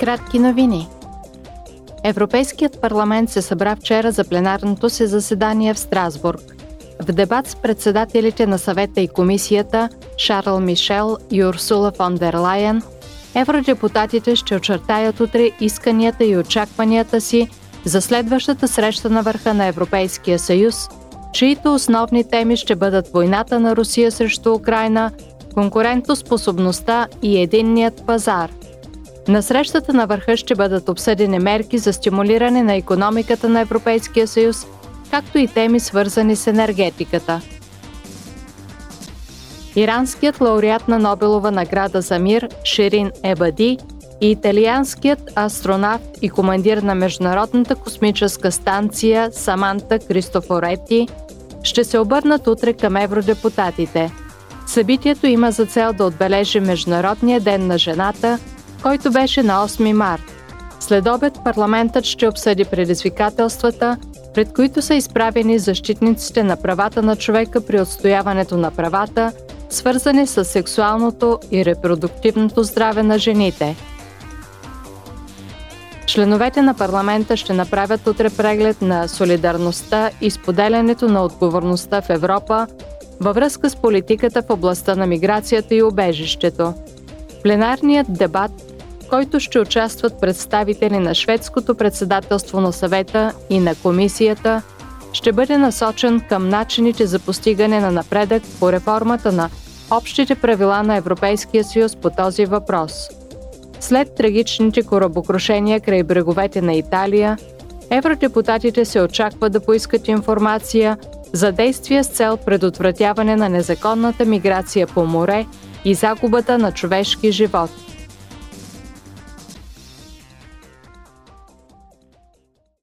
Кратки новини. Европейският парламент се събра вчера за пленарното си заседание в Страсбург. В дебат с председателите на съвета и комисията Шарл Мишел и Урсула фон дер Лайен, евродепутатите ще очертаят утре исканията и очакванията си за следващата среща на върха на Европейския съюз, чието основни теми ще бъдат войната на Русия срещу Украина, конкурентоспособността и единният пазар – на срещата на върха ще бъдат обсъдени мерки за стимулиране на економиката на Европейския съюз, както и теми свързани с енергетиката. Иранският лауреат на Нобелова награда за мир Ширин Ебади и италианският астронавт и командир на Международната космическа станция Саманта Кристофорети ще се обърнат утре към евродепутатите. Събитието има за цел да отбележи Международния ден на жената – който беше на 8 март. След обед парламентът ще обсъди предизвикателствата, пред които са изправени защитниците на правата на човека при отстояването на правата, свързани с сексуалното и репродуктивното здраве на жените. Членовете на парламента ще направят утре преглед на солидарността и споделянето на отговорността в Европа във връзка с политиката в областта на миграцията и убежището. Пленарният дебат който ще участват представители на шведското председателство на съвета и на комисията, ще бъде насочен към начините за постигане на напредък по реформата на общите правила на Европейския съюз по този въпрос. След трагичните корабокрушения край бреговете на Италия, евродепутатите се очаква да поискат информация за действия с цел предотвратяване на незаконната миграция по море и загубата на човешки живот –